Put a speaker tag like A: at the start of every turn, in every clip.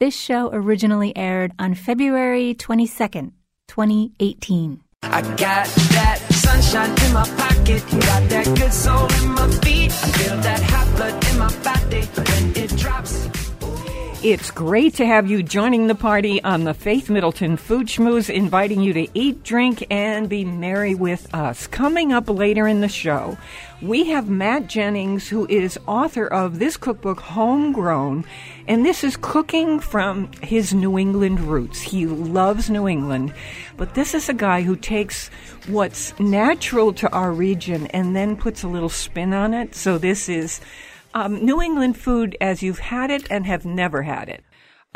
A: This show originally aired on February 22nd, 2018.
B: I got that sunshine in my pocket, got that good soul in my feet. I feel that hot blood in my body.
C: It's great to have you joining the party on the Faith Middleton Food Schmooze, inviting you to eat, drink, and be merry with us. Coming up later in the show, we have Matt Jennings, who is author of this cookbook, Homegrown, and this is cooking from his New England roots. He loves New England, but this is a guy who takes what's natural to our region and then puts a little spin on it. So this is um, New England food as you've had it and have never had it.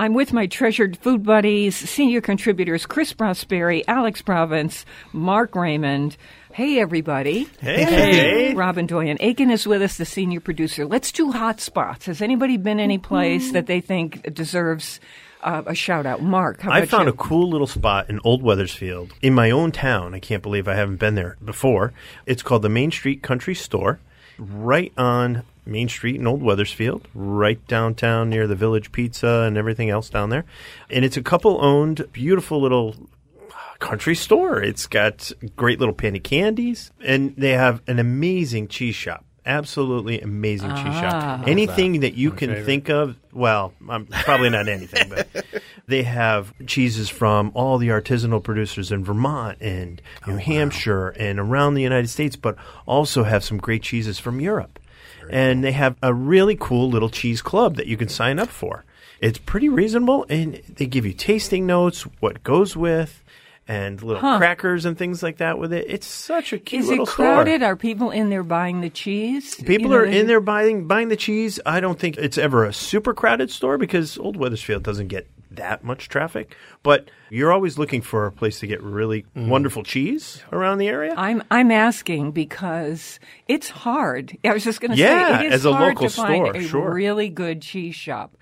C: I'm with my treasured food buddies, senior contributors Chris Prosperi, Alex Province, Mark Raymond. Hey, everybody.
D: Hey. hey.
C: Robin Doyen Aiken is with us, the senior producer. Let's do hot spots. Has anybody been any place that they think deserves uh, a shout out? Mark,
D: I found
C: you?
D: a cool little spot in Old Wethersfield in my own town. I can't believe I haven't been there before. It's called the Main Street Country Store, right on Main Street in Old Wethersfield, right downtown near the Village Pizza and everything else down there. And it's a couple owned, beautiful little country store. It's got great little penny candies, and they have an amazing cheese shop. Absolutely amazing cheese shop. Anything that, you can think of, well, um, probably not anything, but they have cheeses from all the artisanal producers in Vermont and New Hampshire and around the United States, but also have some great cheeses from Europe. And they have a really cool little cheese club that you can sign up for. It's pretty reasonable, and they give you tasting notes, what goes with, and little
C: Huh.
D: crackers and things like that with it. It's such a cute
C: Is
D: little
C: it crowded?
D: store.
C: Are people in there buying the cheese?
D: People
C: You know,
D: are in there buying buying the cheese. I don't think it's ever a super crowded store because Old Wethersfield doesn't get that much traffic. But you're always looking for a place to get really
C: Mm.
D: wonderful cheese around the area.
C: I'm I'm asking because it's hard. I was just going to
D: Yeah,
C: say it is
D: as a
C: hard
D: local
C: to find
D: store,
C: a
D: sure.
C: really good cheese shop.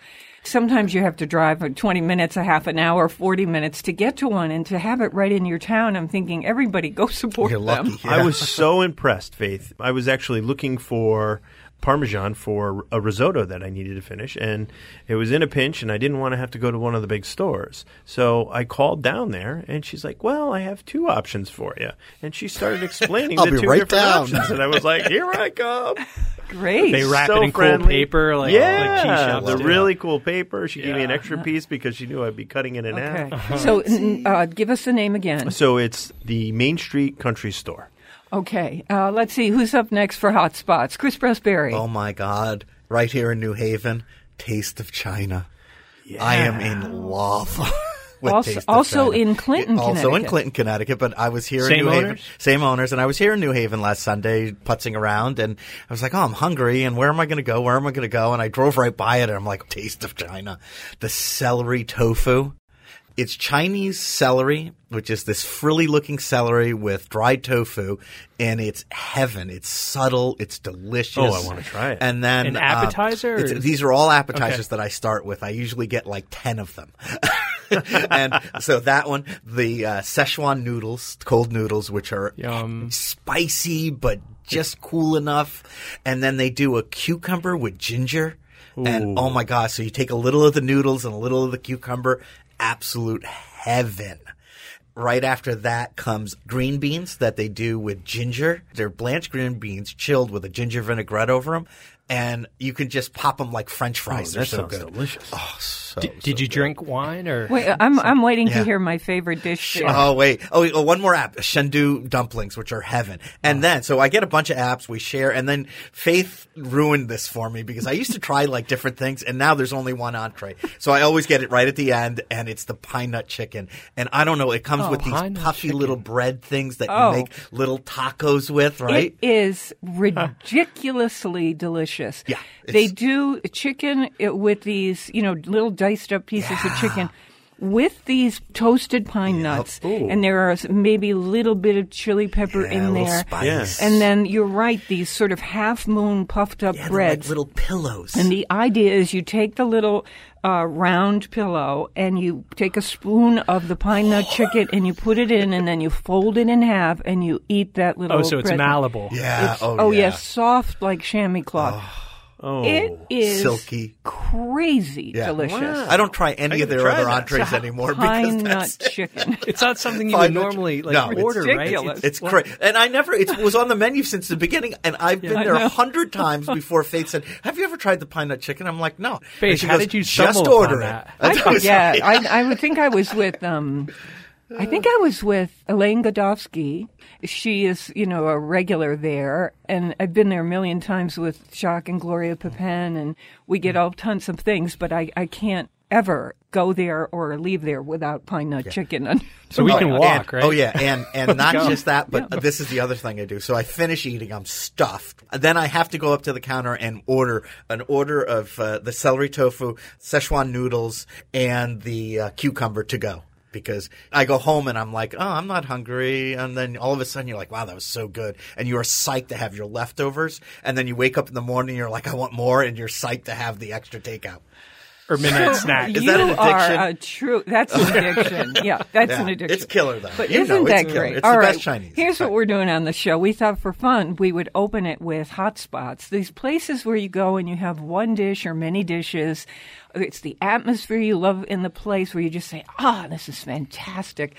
C: Sometimes you have to drive uh, 20 minutes, a half an hour, 40 minutes to get to one, and to have it right in your town. I'm thinking everybody go support
E: You're
C: them.
E: lucky.
D: I was so impressed, Faith. I was actually looking for Parmesan for a risotto that I needed to finish, and it was in a pinch, and I didn't want to have to go to one of the big stores. So I called down there, and she's like, "Well, I have two options for you," and she started explaining the two
E: right
D: different
E: down.
D: options, and I was like, "Here I come!"
C: Great.
F: They wrap
D: so
F: it in
D: friendly.
F: cool paper, like
D: yeah,
F: like cheese
D: the really cool paper. She gave me an extra piece because she knew I'd be cutting it in
C: Okay.
D: half.
C: So uh, give us the name again.
D: So it's the Main Street Country Store.
C: Okay. Uh, let's see who's up next for hot spots. Chris Prosperi.
E: Oh my God! Right here in New Haven, Taste of China. I am in love. with
C: Also-
E: Taste of
C: also
E: China.
C: in Clinton,
E: also in Clinton, Connecticut. But I was here
F: Same
E: in New Haven,
F: owners?
E: same owners, and I was here in New Haven last Sunday, putzing around, and I was like, "Oh, I'm hungry, and where am I going to go? Where am I going to go?" And I drove right by it, and I'm like, "Taste of China, the celery tofu." It's Chinese celery, which is this frilly looking celery with dried tofu, and it's heaven. It's subtle. It's delicious.
D: Oh, I wanna try it.
E: And then
F: An
E: uh,
F: appetizer,
E: these are all appetizers that I start with. I usually get like ten of them. and so that one, the uh, Szechuan noodles, cold noodles, which are
F: Yum.
E: spicy but just cool enough. And then they do a cucumber with ginger. And oh my gosh, so you take a little of the noodles and a little of the cucumber, absolute heaven. Right after that comes green beans that they do with ginger. They're blanched green beans chilled with a ginger vinaigrette over them. And you can just pop them like French oh, fries. They're so good.
D: delicious.
E: Oh, so,
F: Did, did you drink wine or?
C: Wait, I'm I'm waiting
E: Yeah.
C: to hear my favorite dish. there.
E: Oh wait! Oh, wait, oh, one more app: Chengdu dumplings, which are heaven. And then, so I get a bunch of apps we share, and then Faith ruined this for me because I used to try like different things, and now there's only one entree. So I always get it right at the end, and it's the pine nut chicken. And I don't know, it comes
C: Oh,
E: with these
F: pine nut
E: puffy little bread things that
C: Oh.
E: you make little tacos with, right?
C: It is ridiculously delicious.
E: Yeah,
C: They do chicken with these, you know, little diced up pieces of chicken. With these toasted pine nuts, and there are maybe a little bit of chili pepper
E: Yeah,
C: in
E: little
C: there.
E: spice.
C: And then you're right, these sort of half moon puffed up
E: Yeah,
C: breads.
E: like little pillows.
C: And the idea is you take the little uh, round pillow and you take a spoon of the pine nut chicken and you put it in and then you fold it in half and you eat that little.
F: Oh, so it's
C: bread.
F: malleable.
E: yeah.
C: It's-
E: oh,
C: oh
E: yeah.
C: yes, soft like chamois cloth.
D: Oh,
C: It is
E: Silky.
C: crazy
E: Yeah.
C: delicious.
E: I don't try any of their other
D: that.
E: entrees anymore
C: Pine
E: because
C: nut
E: that's
C: chicken.
F: It's not something you would normally like
E: No,
F: order,
C: ridiculous.
F: right?
E: It's crazy, and I never. It was on the menu since the beginning, and I've been
C: I
E: there a hundred times before. Faith said, "Have you ever tried the pine nut chicken?" I'm like, "No."
F: Faith, how
E: goes,
F: did you
E: just
F: stumble
E: order
F: upon
E: it?
F: that?
C: I
E: was-
C: forget. I, I would think I was with um, I think I was with Elaine Godofsky. She is, you know, a regular there, and I've been there a million times with Jacques and Gloria Pepin, and we get all tons of things. But I, I can't ever go there or leave there without pine nut chicken.
F: So we can walk,
E: and-
F: right?
E: Oh yeah, and and not
F: go.
E: just that, but this is the other thing I do. So I finish eating, I'm stuffed. Then I have to go up to the counter and order an order of uh, the celery tofu, Szechuan noodles, and the uh, cucumber to go. Because I go home and I'm like, oh, I'm not hungry, and then all of a sudden you're like, wow, that was so good, and you're psyched to have your leftovers, and then you wake up in the morning, you're like, I want more, and you're psyched to have the extra takeout.
F: Or midnight snack.
E: Is
C: you
E: that an addiction?
C: are a true. That's an addiction. Yeah, that's
E: Yeah,
C: an addiction.
E: it's killer, though.
C: But
E: You
C: isn't
E: know it's
C: that
E: killer.
C: great?
E: It's
C: All
E: the
C: right.
E: Chinese.
C: Here's what we're doing on the show. We thought for fun we would open it with hot spots. These places where you go and you have one dish or many dishes. It's the atmosphere you love in the place where you just say, "Ah, this is fantastic."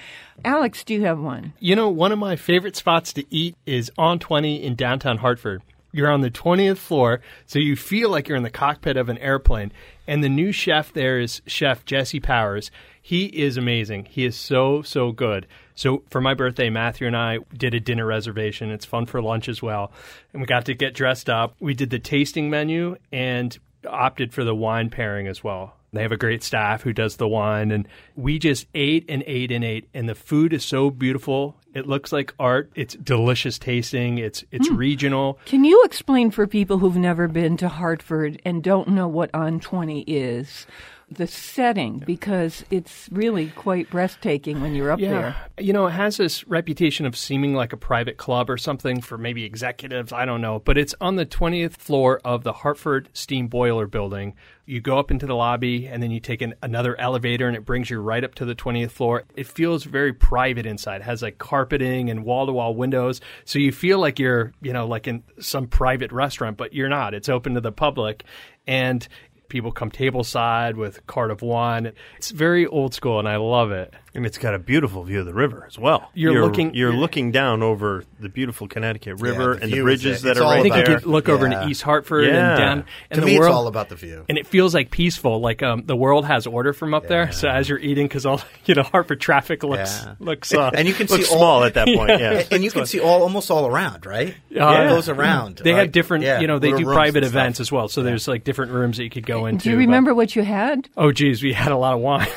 C: Alex, do you have one?
F: You know, one of my favorite spots to eat is on 20 in downtown Hartford. You're on the 20th floor, so you feel like you're in the cockpit of an airplane. And the new chef there is Chef Jesse Powers. He is amazing. He is so, so good. So for my birthday, Matthew and I did a dinner reservation. It's fun for lunch as well. And we got to get dressed up. We did the tasting menu and opted for the wine pairing as well. They have a great staff who does the wine, and we just ate and ate and ate. And the food is so beautiful. It looks like art. It's delicious tasting. It's it's hmm. regional.
C: Can you explain for people who've never been to Hartford and don't know what On 20 is? The setting, because it's really quite breathtaking when you're up there.
F: You know, it has this reputation of seeming like a private club or something for maybe executives. I don't know. But it's on the 20th floor of the Hartford Steam Boiler Building. You go up into the lobby and then you take an, another elevator and it brings you right up to the 20th floor. It feels very private inside. It has like carpeting and wall to wall windows. So you feel like you're, you know, like in some private restaurant, but you're not. It's open to the public. And people come tableside with a cart of wine. It's very old school and I love it.
D: And it's got a beautiful view of the river as well.
F: You're looking-
D: You're
F: you're-
D: looking down over the beautiful Connecticut River
E: the
D: and the bridges that
E: It's
D: are
E: all
D: right
F: I think
E: about
F: you could look over
E: Yeah.
F: into East Hartford
D: Yeah.
F: and down. And
E: to
F: the
E: me,
F: world,
E: it's all about the view.
F: and it feels like peaceful, like um, the world has order from up there. So as you're eating, because all you know, Hartford traffic looks
E: Yeah.
F: looks uh,
E: and you can see
D: Looks
E: all,
D: small at that point, yeah.
E: and- and you can see all almost all around, right?
F: Yeah.
E: it goes around.
F: They
E: right?
F: have different,
E: Yeah,
F: you know, they
E: little
F: do private events as well. So there's like different rooms that you could go into.
C: Do you
F: but-
C: remember what you had?
F: oh, geez, we had a lot of wine.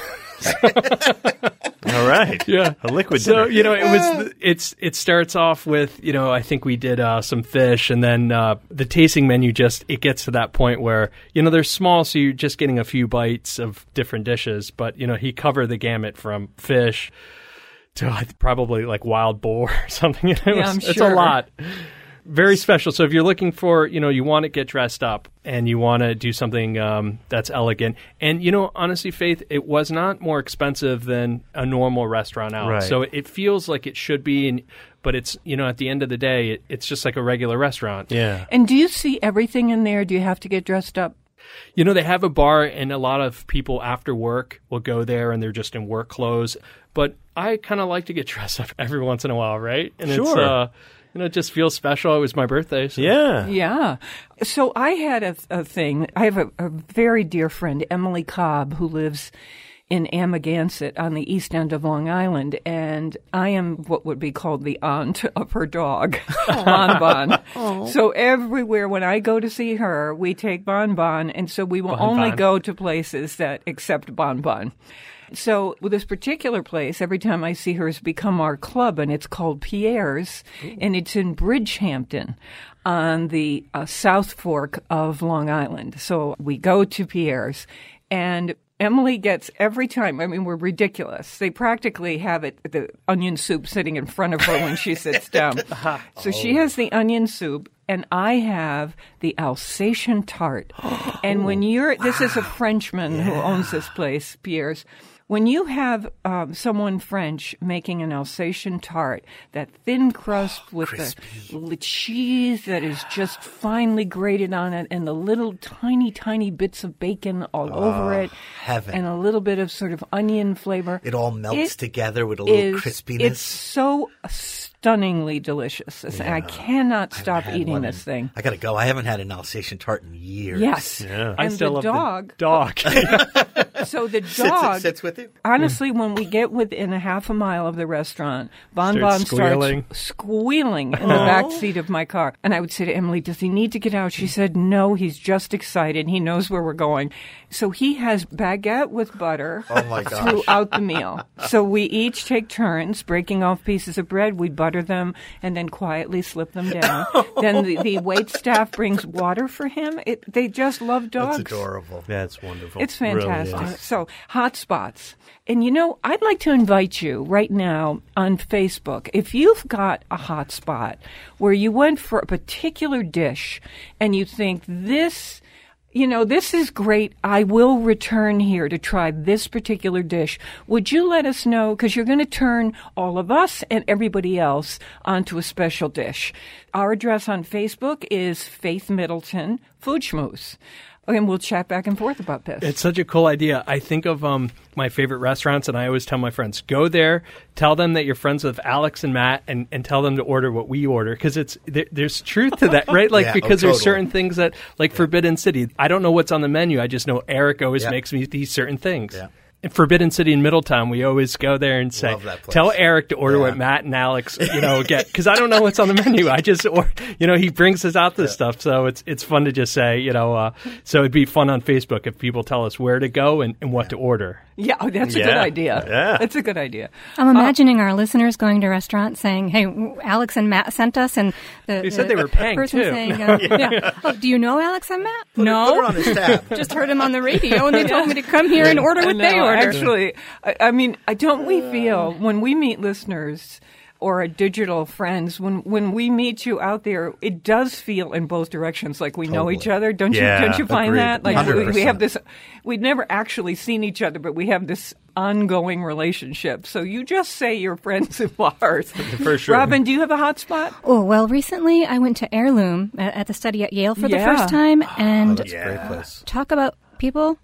D: All right.
F: Yeah.
D: A liquid
F: So
D: dinner.
F: you know, it was it's it starts off with you know I think we did uh, some fish, and then uh, the tasting menu just it gets to that point where you know they're small, so you're just getting a few bites of different dishes. But you know he covered the gamut from fish to I probably like wild boar or something. It
C: Yeah,
F: was-
C: I'm
F: It's a lot. Very special. So if you're looking for, you know, you want to get dressed up and you want to do something um, that's elegant, and you know, honestly, Faith, it was not more expensive than a normal restaurant out.
D: Right.
F: So it feels like it should be, and, but it's you know, at the end of the day, it, it's just like a regular restaurant.
D: yeah.
C: And do you see everything in there? Do you have to get dressed up?
F: You know, they have a bar, and a lot of people after work will go there, and they're just in work clothes. But I kind of like to get dressed up every once in a while, right? And it's
D: Sure.
F: uh, you know, it just feels special. It was my birthday. So.
D: Yeah.
C: Yeah. So I had a, a thing. I have a, a very dear friend, Emily Cobb, who lives in Amagansett on the east end of Long Island, and I am what would be called the aunt of her dog, Bon Bon. Oh. So everywhere when I go to see her, we take Bon Bon, and so we will
F: Bon
C: only
F: Bon.
C: go to places that accept Bon Bon. So with this particular place, every time I see her, has become our club, and it's called Pierre's, and it's in Bridgehampton on the uh, South Fork of Long Island. So we go to Pierre's, and Emily gets every time. I mean, we're ridiculous. They practically have it the onion soup sitting in front of her when she sits down. So she has the onion soup, and I have the Alsatian tart. and when you're, this is a Frenchman who owns this place, Pierre's. When you have um, someone French making an Alsatian tart, that thin crust with the cheese that is just finely grated on it, and the little tiny, tiny bits of bacon all over it,
E: heaven.
C: and a little bit of sort of onion flavor.
E: It all melts
C: It
E: together with a little
C: is-
E: crispiness.
C: It's so stunningly delicious. It's- I cannot stop eating
E: one
C: this thing.
E: I gotta go. I haven't had an Alsatian tart in years.
C: Yes,
D: Yeah.
F: I
C: and
F: still
C: the
F: love
C: dog.
F: the dog.
C: So the dog
E: sits with you. Mm.
C: Honestly, when we get within a half a mile of the restaurant, Bon
F: Starts
C: Bon
F: squealing.
C: starts squealing in the oh. back seat of my car. And I would say to Emily, Does he need to get out? She said, No, he's just excited. He knows where we're going. So he has baguette with butter
E: Oh my
C: throughout the meal. So we each take turns breaking off pieces of bread. We butter them and then quietly slip them down. then the, the wait staff brings water for him. It, they just love dogs.
E: That's adorable.
D: That's wonderful.
C: It's fantastic.
D: is.
C: so, hot spots. And you know, I'd like to invite you right now on Facebook. If you've got a hot spot where you went for a particular dish and you think this, you know, this is great. I will return here to try this particular dish. Would you let us know? Because you're going to turn all of us and everybody else onto a special dish. Our address on Facebook is Faith Middleton Food Schmooze. And we'll chat back and forth about this.
F: It's such a cool idea. I think of um, my favorite restaurants, and I always tell my friends, go there, tell them that you're friends with Alex and Matt, and, and tell them to order what we order because it's there, there's truth to that, right? Like
E: Yeah, oh,
F: because there's
E: totally.
F: certain things that, like Forbidden City, I don't know what's on the menu. I just know Eric always
E: Yeah.
F: makes me these certain things.
E: Yeah.
F: In Forbidden City in Middletown, we always go there and say,
E: Love that place.
F: "Tell Eric to order
E: Yeah.
F: what Matt and Alex, you know, get." Because I don't know what's on the menu. I just, or you know, he brings us out this stuff, so it's it's fun to just say, you know. Uh, so it'd be fun on Facebook if people tell us where to go and, and what to order.
C: Yeah, oh, that's a good idea.
D: Yeah.
C: That's a good idea.
G: I'm imagining our listeners going to restaurants saying, "Hey, Alex and Matt sent us," and the,
F: They said they were paying,
G: person
F: too.
G: saying, uh, yeah. "Oh, do you know Alex and Matt?" no,
E: Put her on his tab.
G: just heard him on the radio, and they told me to come here and order what
C: I
G: they
C: know,
G: ordered.
C: Actually, I, I mean, I- don't we feel when we meet listeners or digital friends, when when we meet you out there, it does feel in both directions like we know each other. Don't
D: Yeah,
C: you? Don't you find
E: agreed.
C: that? Like we, we, have this. We've never actually seen each other, but we have this ongoing relationship. So you just say you're friends of ours.
D: For sure.
C: Robin, do you have a hot spot?
G: Oh well, recently I went to Heirloom at, at the study at Yale for the first time, oh, and
E: That's a great place.
G: talk about people.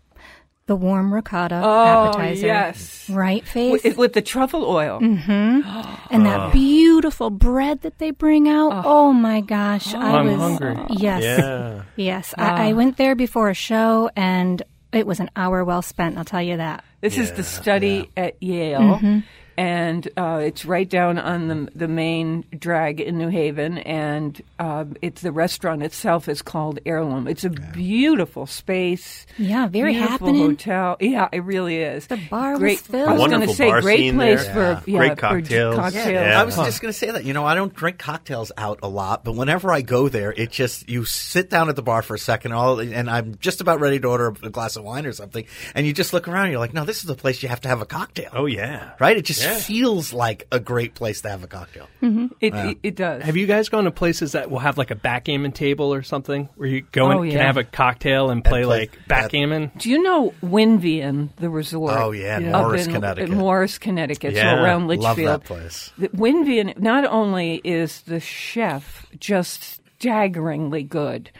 G: The warm ricotta
C: Oh,
G: appetizer,
C: yes.
G: right face,
C: With, with the truffle oil. Mm-hmm.
G: and
C: Oh.
G: that ah. beautiful bread that they bring out. Oh, oh my gosh, oh. I
F: I'm
G: was
F: hungry.
G: yes,
D: Yeah.
G: Yes,
C: Ah.
G: I, I ah. went there before a show, and it was an hour well spent. I'll tell you that.
C: This is the study at Yale, mm-hmm. And uh, it's right down on the the main drag in New Haven, and uh, it's the restaurant itself is called Heirloom. It's a beautiful space.
G: Yeah, very
C: beautiful
G: happening.
C: hotel. Yeah, it really is.
G: The bar was filled.
C: I was going to say great place
D: there.
C: for
E: Yeah.
C: yeah,
D: Great
C: for
D: cocktails.
C: cocktails.
D: Yeah.
E: I was just going to say that. You know, I don't drink cocktails out a lot, but whenever I go there, it just you sit down at the bar for a second, all, and I'm just about ready to order a glass of wine or something, and you just look around, and you're like, no, this is the place you have to have a cocktail.
D: Oh yeah.
E: Right? It just
D: Yeah.
E: feels like a great place to have a cocktail. Mm-hmm.
C: It, it, it does.
F: Have you guys gone to places that will have like a backgammon table or something where you go and
C: Oh,
F: can have a cocktail and play,
E: play-
F: like backgammon?
C: Do you know Winvian, the resort?
E: Oh, yeah,
C: up
E: Morris,
C: in,
E: Connecticut.
C: in Morris, Connecticut,
D: Yeah,
C: so around
E: Love
C: Litchfield.
E: that place.
C: The Winvian, not only is the chef just staggeringly good,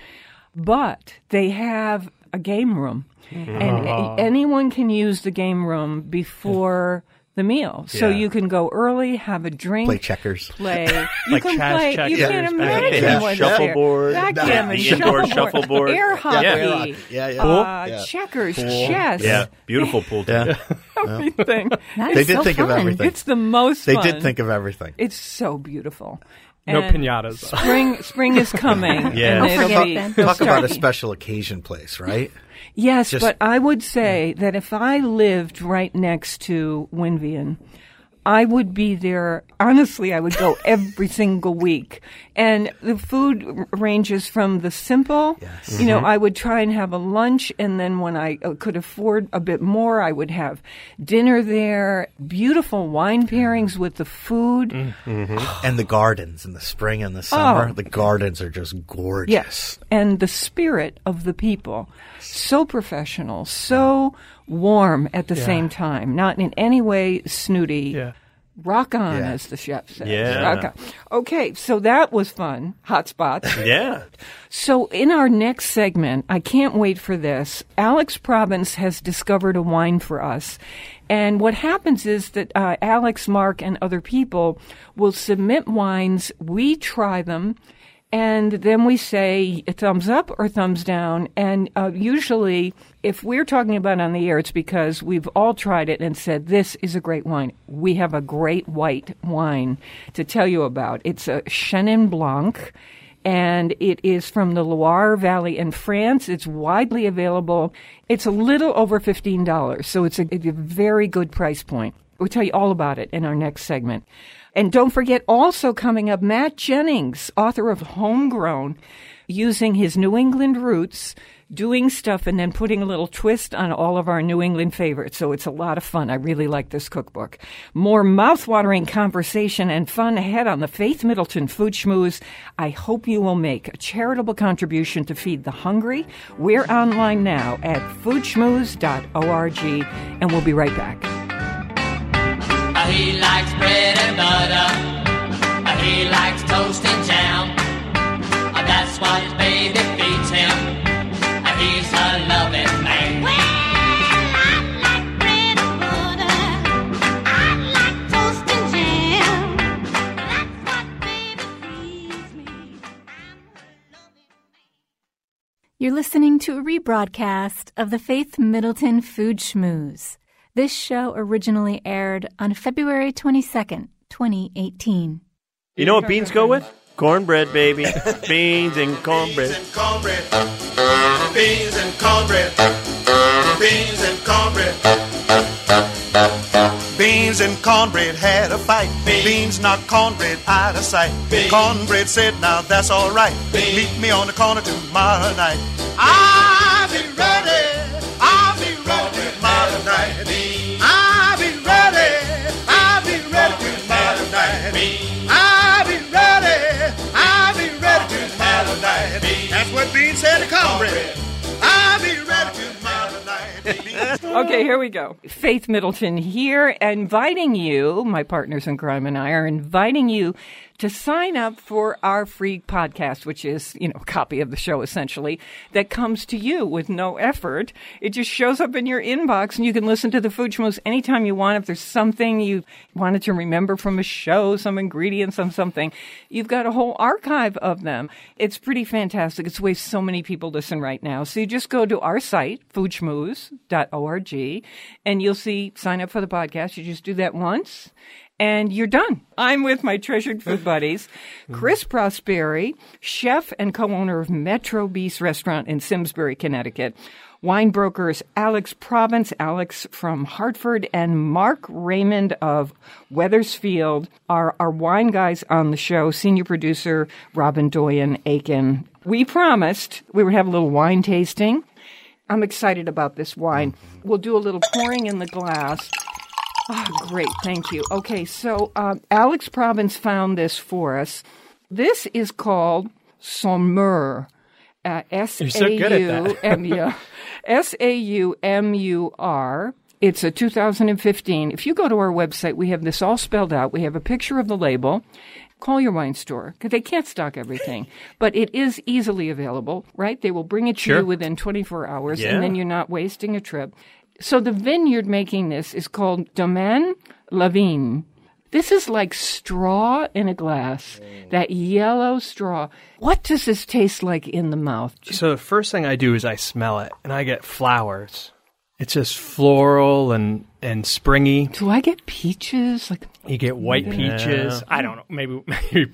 C: but they have a game room. Mm-hmm. And a- oh. anyone can use the game room before the meal. So
D: Yeah.
C: you can go early, have a drink.
E: Play checkers.
C: Play. You
F: Like
C: can
F: chess
C: play. You
F: checkers,
C: can't
F: backgammon.
C: imagine
E: Yeah,
C: what's
D: shuffleboard.
C: there. Backgammon,
D: The indoor
C: shuffleboard,
D: shuffleboard.
C: air
D: Yeah.
C: hockey,
E: air hockey. Yeah, yeah.
C: Uh,
E: Yeah.
C: checkers, chess,
D: Yeah. Beautiful pool.
E: Yeah.
C: everything.
G: That
E: They
G: is
E: did
G: so
E: think of
G: fun.
E: everything.
C: It's the most
E: They
C: fun.
E: did think of everything.
C: It's so beautiful.
F: No
C: And
F: pinatas.
C: Spring, spring is coming.
D: Yeah.
C: and
D: Don't
C: it'll
G: forget
C: be-
G: it then.
E: Talk about a special occasion place, right?
C: Yes,
E: Just-
C: but I would say that if I lived right next to Winvian, I would be there. Honestly, I would go every single week. And the food ranges from the simple,
E: Yes.
C: you know,
D: Mm-hmm.
C: I would try and have a lunch, and then when I uh, could afford a bit more, I would have dinner there. Beautiful wine pairings with the food.
D: Mm-hmm.
E: And the gardens in the spring and the summer,
C: Oh.
E: the gardens are just gorgeous.
C: Yes. And the spirit of the people. So professional, so warm at the same time, not in any way snooty.
F: Yeah.
C: Rock on,
E: Yeah.
C: as the chef says.
D: Yeah.
C: Okay, so that was fun. Hot spots.
D: Yeah.
C: So, in our next segment, I can't wait for this. Alex Province has discovered a wine for us. And what happens is that uh, Alex, Mark, and other people will submit wines, we try them, and then we say thumbs up or thumbs down. And uh, usually, if we're talking about on the air, it's because we've all tried it and said, This is a great wine. We have a great white wine to tell you about. It's a Chenin Blanc and it is from the Loire Valley in France. It's widely available. It's a little over $15, so it's a, a very good price point. We'll tell you all about it in our next segment. And don't forget, also coming up, Matt Jennings, author of Homegrown, using his New England roots, doing stuff, and then putting a little twist on all of our New England favorites. So it's a lot of fun. I really like this cookbook. More mouthwatering conversation and fun ahead on the Faith Middleton Food Schmooze. I hope you will make a charitable contribution to feed the hungry. We're online now at foodschmooze.org, and we'll be right back.
H: He likes bread and butter. He likes toast and jam. That's what his baby feeds him. He's a loving man.
I: Well, I like bread and butter. I like toast and jam. That's what baby feeds me. I'm her loving
A: You're listening to a rebroadcast of the Faith Middleton Food Schmooze. This show originally aired on February 22nd, 2018.
D: You know what beans go with? Cornbread, baby. beans and cornbread.
J: and cornbread. Beans and cornbread. Beans and cornbread. Beans and cornbread had a fight. Beans knocked cornbread out of sight. Cornbread said, now that's all right. Meet me on the corner tomorrow night. I'll what Beans said to cornbread. I'll be ready.
C: Okay, here we go. Faith Middleton here, inviting you, my partners in crime and I are inviting you to sign up for our free podcast, which is, you know, a copy of the show essentially, that comes to you with no effort. It just shows up in your inbox and you can listen to the Food Schmooze anytime you want. If there's something you wanted to remember from a show, some ingredients, some something, you've got a whole archive of them. It's pretty fantastic. It's the way so many people listen right now. So you just go to our site, foodschmooze.org, and you'll see sign up for the podcast. You just do that once and you're done. I'm with my treasured food buddies, Chris Prosperi, chef and co-owner of Metro Bis Restaurant in Simsbury, Connecticut. Wine brokers Alex Province, Alex from Hartford, and Mark Raymond of Wethersfield are our wine guys on the show. Senior producer Robin Doyen Aiken. We promised we would have a little wine tasting. I'm excited about this wine. We'll do a little pouring in the glass. Oh, great. Thank you. Okay, so um, Alex Province found this for us. This is called Saumur. Uh, S
F: You're so
C: A
F: good at
C: U
F: that.
C: M yeah. S A U M U R. It's a 2015. If you go to our website, we have this all spelled out. We have a picture of the label. Call your wine store because they can't stock everything, but it is easily available, right? They will bring it to
F: Sure.
C: you within 24 hours,
D: Yeah.
C: and then you're not wasting a trip. So the vineyard making this is called Domaine Lavigne. This is like straw in a glass, mm. that yellow straw. What does this taste like in the mouth?
F: So the first thing I do is I smell it, and I get flowers. It's just floral and and springy.
C: Do I get peaches? Like
F: You get white
D: Yeah.
F: peaches. I don't know. Maybe maybe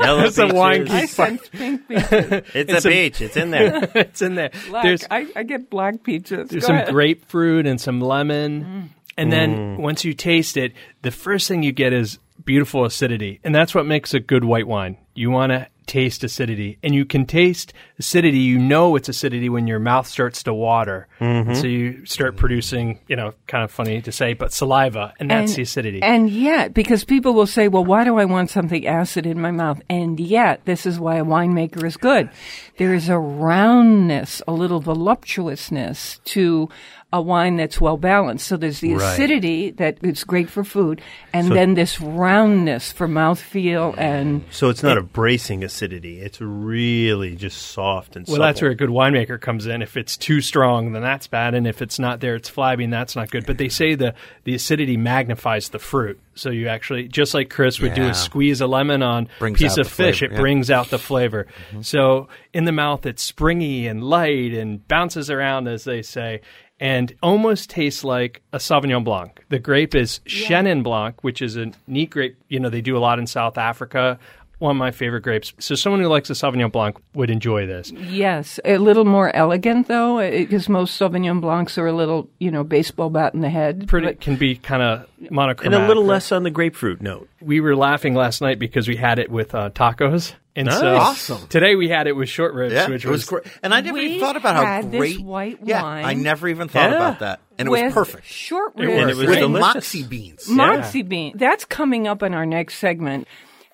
D: Yellow
F: That's a wine
D: peaches.
C: I
F: geek.
C: sense pink peaches.
D: It's,
F: It's
D: a
F: a-
D: peach. It's in there.
F: it's in there.
C: Black.
F: There's
C: I, I get black peaches.
F: There's
C: Go
F: some
C: ahead.
F: grapefruit and some lemon. Mm. And then mm. once you taste it, the first thing you get is beautiful acidity. And that's what makes a good white wine. You want to taste acidity. And you can taste acidity. You know it's acidity when your mouth starts to water. And mm-hmm. so you start producing, you know, kind of funny to say, but saliva. And that's the acidity.
C: And yet, because people will say, well, why do I want something acid in my mouth? And yet, this is why a winemaker is good. There is a roundness, a little voluptuousness to a wine that's well balanced. So there's the
D: Right.
C: acidity that is great for food, and then this roundness for mouthfeel and
D: So it's not a bracing acidity. It's really just soft and
F: well,
D: supple.
F: that's where a good winemaker comes in. If it's too strong, then that's bad, and if it's not there, it's flabby, and that's not good. But they say the the acidity magnifies the fruit, so you actually just like Chris would do
E: Yeah.
F: a squeeze a lemon on
E: Brings
F: piece of fish,
E: flavor,
F: it
E: yeah.
F: brings out the flavor. Mm-hmm. So in the mouth, it's springy and light and bounces around, as they say. And almost tastes like a Sauvignon Blanc. The grape is Chenin Blanc, which is a neat grape. You know, they do a lot in South Africa. One of my favorite grapes. So someone who likes a Sauvignon Blanc would enjoy this.
C: Yes, a little more elegant though, because most Sauvignon Blancs are a little, you know, baseball bat in the head.
F: pretty
C: But-
F: can be kind of monochromatic.
D: and a little less on the grapefruit note.
F: We were laughing last night because we had it with uh, tacos, and so
E: Awesome.
F: today we had it with short ribs,
E: Yeah,
F: which
E: it was great. And I never even thought about how
C: had this
E: great
C: white
E: yeah,
C: wine
E: I never even thought
D: Yeah.
E: about that, and it was perfect.
C: Short ribs.
D: And it was
E: With
D: delicious.
E: moxie beans.
C: Moxie bean. That's coming up in our next segment.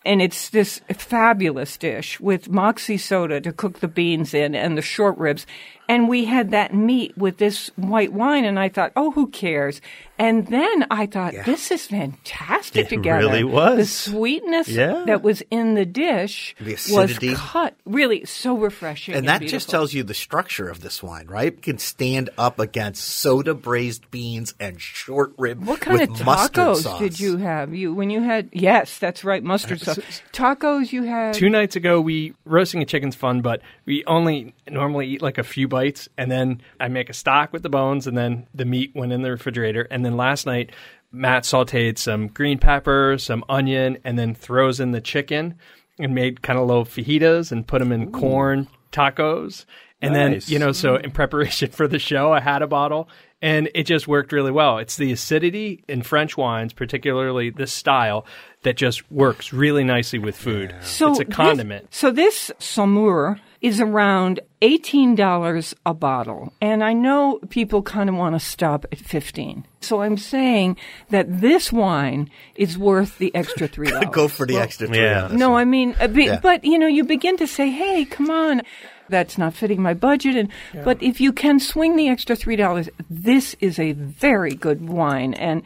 C: And it's this fabulous dish with moxie soda to cook the beans in and the short ribs. And we had that meat with this white wine, and I thought, oh, who cares? And then I thought, this is fantastic
D: It
C: together.
D: really was.
C: The sweetness
D: Yeah.
C: that was in the dish
E: The
C: was
E: acidity.
C: cut. Really, so refreshing.
E: And that just tells you the structure of this wine, right? It can stand up against soda braised beans and short rib
C: What kind
E: with
C: of tacos did you have? You when you had yes, that's right, mustard uh, sauce. Tacos you had
F: Two nights ago, we roasting a chicken's fun, but we only normally eat like a few and then I make a stock with the bones, and then the meat went in the refrigerator. And then last night, Matt sautéed some green pepper, some onion, and then throws in the chicken and made kind of little fajitas and put them in corn tacos. And
D: Nice.
F: then, you know, so in preparation for the show, I had a bottle and it just worked really well. It's the acidity in French wines, particularly this style, that just works really nicely with food.
C: So
F: it's a
C: this-
F: condiment.
C: so this Saumur is around eighteen dollars a bottle, and I know people kind of want to stop at fifteen. So I'm saying that this wine is worth the extra three dollars.
E: Go for the extra three.
D: yeah.
C: No. I mean, uh, a bit,
E: Yeah.
C: but you know, you begin to say, "Hey, come on." That's not fitting my budget, and but if you can swing the extra three dollars, this is a very good wine, and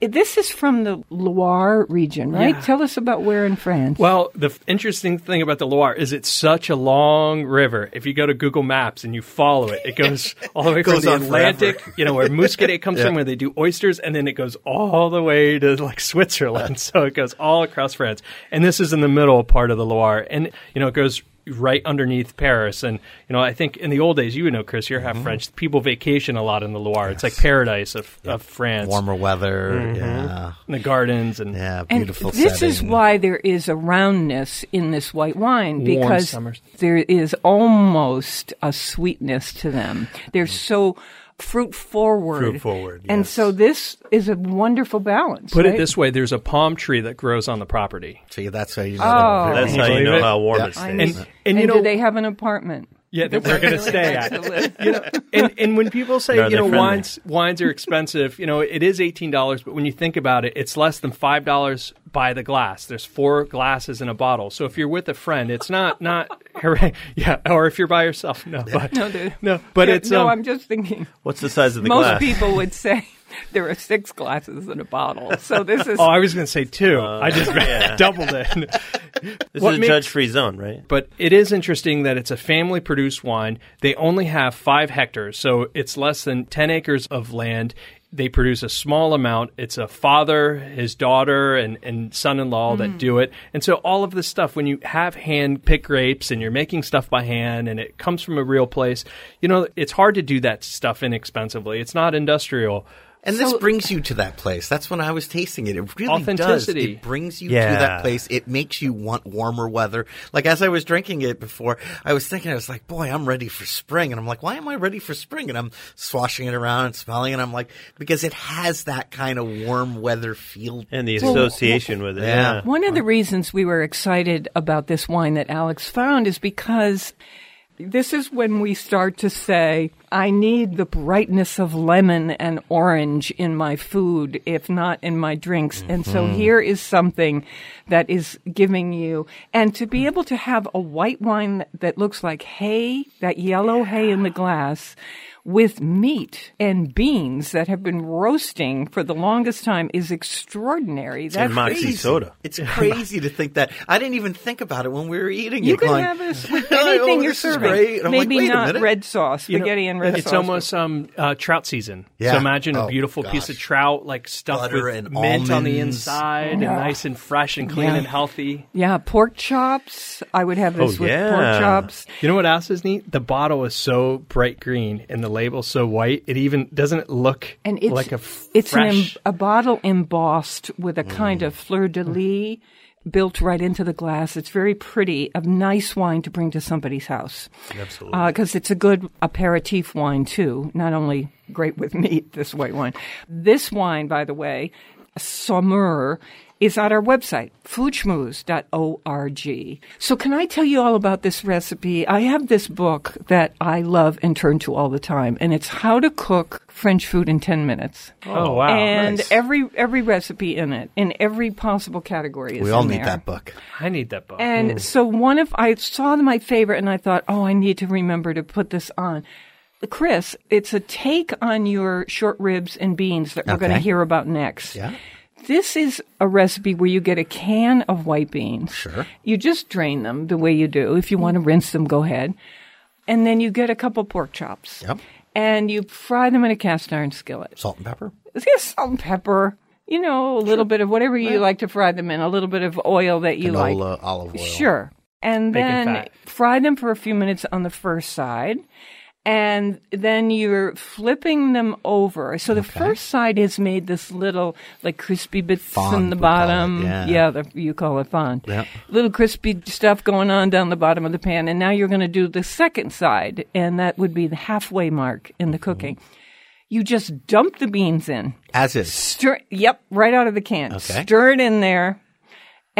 C: this is from the Loire region, right?
F: Yeah.
C: Tell us about where in France.
F: Well, the f- interesting thing about the Loire is it's such a long river. If you go to Google Maps and you follow it, it goes all the way from
E: Goes
F: the Atlantic,
E: forever.
F: you know, where Muscadet comes from, where they do oysters, and then it goes all the way to like Switzerland. so it goes all across France. And this is in the middle part of the Loire. And, you know, it goes right underneath Paris. And, you know, I think in the old days, you would know, Chris, you're half
E: Mm-hmm.
F: French. People vacation a lot in the Loire. It's like paradise of, of France.
E: warmer weather.
F: Mm-hmm.
E: Yeah,
F: And the gardens and
E: yeah,
C: And
E: beautiful.
C: this is why there is a roundness in this white wine because there is almost a sweetness to them. They're so fruit forward.
D: Fruit forward,
C: And so this is a wonderful balance.
F: Put
C: right?
F: it this way: there's a palm tree that grows on the property.
E: See, that's how you know.
C: Oh.
D: That's how you know
F: it?
D: how warm
E: Yeah.
D: it stays.
F: And,
C: and,
F: and you know,
C: do they have an apartment?
F: Yeah, that we're going to stay at.
C: To live.
F: you know, and, and when people say
D: Are
F: you know
D: friendly?
F: wines wines are expensive, you know it is eighteen dollars, but when you think about it, it's less than five dollars by the glass. There's four glasses in a bottle, so if you're with a friend, it's not not yeah, or if you're by yourself, no, but
C: No, dude.
F: no, but
C: Yeah,
F: it's
C: no.
F: um,
C: I'm just thinking.
D: What's the size of the
C: Most
D: glass?
C: people would say there are six glasses in a bottle. So this is
F: Oh, I was going to say two.
D: Uh,
F: I just doubled it.
D: This
F: What
D: is a
F: makes-
D: judge-free zone, right?
F: But it is interesting that it's a family produced wine. They only have five hectares, so it's less than 10 acres of land they produce a small amount. It's a father, his daughter, and, and son in law that do it. And so all of this stuff, when you have hand picked grapes and you're making stuff by hand and it comes from a real place, you know, it's hard to do that stuff inexpensively. It's not industrial.
E: And this brings you to that place. That's when I was tasting it. It really does. It brings you to that place. It makes you want warmer weather. Like as I was drinking it before, I was thinking, I was like, boy, I'm ready for spring. And I'm like, why am I ready for spring? And I'm swashing it around and smelling it. And I'm like, because it has that kind of warm weather feel.
D: and the association with it.
E: Yeah.
D: Yeah.
C: One of the reasons we were excited about this wine that Alex found is because this is when we start to say, I need the brightness of lemon and orange in my food, if not in my drinks. And so mm-hmm. here is something that is giving you, and to be mm. able to have a white wine that looks like hay, that yellow hay in the glass, with meat and beans that have been roasting for the longest time is extraordinary.
D: And
C: That's
D: Moxie
E: crazy.
D: soda.
E: It's crazy to think that. I didn't even think about it when we were eating
C: You
E: it.
C: can
E: going,
C: have this with
E: "Oh,
C: anything you're
E: this is
C: serving.
E: great." And like,
C: Maybe not red sauce,
F: You know,
C: spaghetti and red
F: it's almost um, uh, trout season.
E: Yeah.
F: So imagine a
E: Oh,
F: beautiful piece of trout, like stuffed
E: Butter
F: with
E: and
F: mint on the
E: almonds.
F: inside, and nice and fresh and clean
C: Yeah.
F: and healthy.
C: yeah, pork chops. I would have this
D: Oh,
C: with
D: yeah.
C: pork chops.
F: You know what else is neat? The bottle is so bright green and the label so white. It even doesn't look
C: And it's
F: like a f-
C: it's an em- a bottle embossed with a kind of fleur de lis built right into the glass. It's very pretty, a nice wine to bring to somebody's house.
D: Absolutely.
C: Uh, because it's a good aperitif wine too, not only great with meat, this white wine. This wine, by the way, Saumur, is at our website, foodschmooze.org. So can I tell you all about this recipe? I have this book that I love and turn to all the time, and it's How to Cook French Food in 10 Minutes.
F: oh wow!
C: and
E: nice.
C: every every recipe in it, in every possible category is
E: We all
C: in
E: need
C: there.
E: that book.
F: I need that book.
C: And so one of I saw my favorite, and I thought, oh, I need to remember to put this on. Chris, it's a take on your short ribs and beans that we're going to hear about next.
E: Yeah.
C: This is a recipe where you get a can of white beans.
E: Sure.
C: You just drain them the way you do. If you want to rinse them, go ahead. And then you get a couple pork chops.
E: Yep.
C: And you fry them in a cast iron skillet.
E: Salt and pepper.
C: Just salt and pepper. You know, a little bit of whatever you like to fry them in, a little bit of oil that you like.
E: Canola, olive oil.
C: Sure. And
F: Bacon
C: then
F: fat.
C: fry them for a few minutes on the first side. And then you're flipping them over. So the first side is made this little, like crispy bits
E: Fond,
C: in the
E: we call it,
C: bottom.
E: yeah.
C: the, you call it fond.
E: Yep.
C: Little crispy stuff going on down the bottom of the pan. And now you're going to do the second side. And that would be the halfway mark in the
E: Mm-hmm.
C: cooking. You just dump the beans in.
E: As is.
C: Stir, yep, right out of the can.
E: Okay.
C: Stir it in there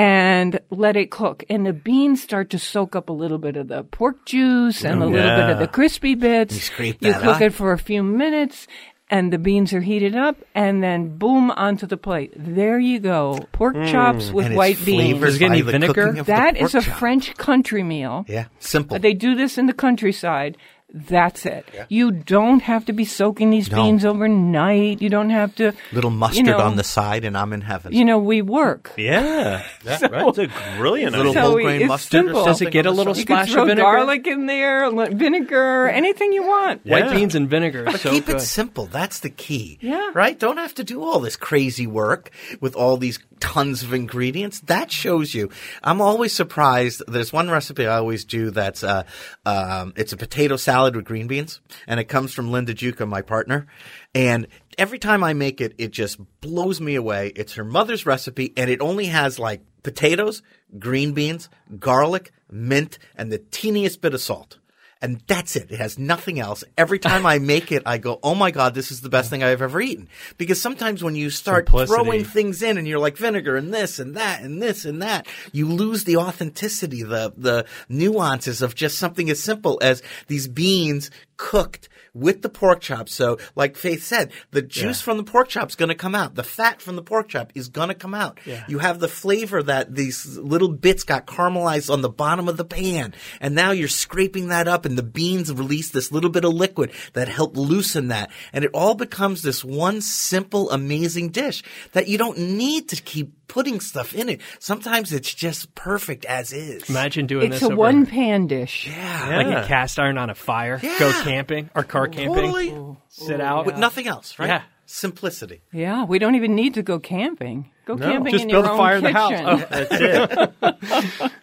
C: and let it cook. And the beans start to soak up a little bit of the pork juice and a little bit of the crispy bits.
E: You scrape
C: You cook
E: up.
C: it for a few minutes and the beans are heated up and then boom onto the plate. There you go. Pork chops with
E: Mm. And
C: white beans.
E: flavored
F: Does it any vinegar?
E: cooking of the
C: That is a
E: chop.
C: French country meal.
E: Yeah. Simple.
C: They do this in the countryside. That's it. You don't have to be soaking these
E: No.
C: beans overnight. You don't have to.
E: Little mustard
C: you know,
E: on the side, and I'm in heaven.
C: You know, we work.
D: Yeah. That's a brilliant
E: Little
D: idea.
C: So
E: whole grain
C: it's
E: mustard
C: simple.
F: Does it get a little
E: side.
C: You can
F: splash
C: throw
F: of vinegar?
C: garlic in there, vinegar, anything you want.
D: Yeah.
F: White beans and vinegar.
E: But
F: so
E: keep
F: good.
E: it simple. That's the key.
C: Yeah.
E: Right? Don't have to do all this crazy work with all these tons of ingredients. That shows you. I'm always surprised. There's one recipe I always do that's uh, um, it's a potato salad with green beans, and it comes from Linda Giuca, my partner. And every time I make it, it just blows me away. It's her mother's recipe, and it only has like potatoes, green beans, garlic, mint, and the teeniest bit of salt. And that's it. It has nothing else. Every time I make it, I go, "Oh my god, this is the best thing I've ever eaten." Because sometimes when you start
F: Simplicity.
E: throwing things in, and you're like vinegar and this and that and this and that, you lose the authenticity, the the nuances of just something as simple as these beans cooked with the pork chop. So, like Faith said, the juice from the pork chop is going to come out. The fat from the pork chop is going to come out. You have the flavor that these little bits got caramelized on the bottom of the pan. And now you're scraping that up and the beans release this little bit of liquid that help loosen that. And it all becomes this one simple, amazing dish that you don't need to keep putting stuff in it. Sometimes it's just perfect as is.
F: Imagine doing
C: It's
F: this It's
C: a
F: over,
C: one pan dish.
E: Yeah.
F: like a cast iron on a fire.
E: Yeah.
F: Go camping or car camping.
E: Totally.
F: Sit out
E: With nothing else, right?
F: Yeah.
E: Simplicity.
C: Yeah, we don't even need to go camping. Go
D: No,
C: camping
F: just
C: in
F: build
C: your
F: a
C: own
F: fire in the house.
C: kitchen.
F: Oh.
D: That's it.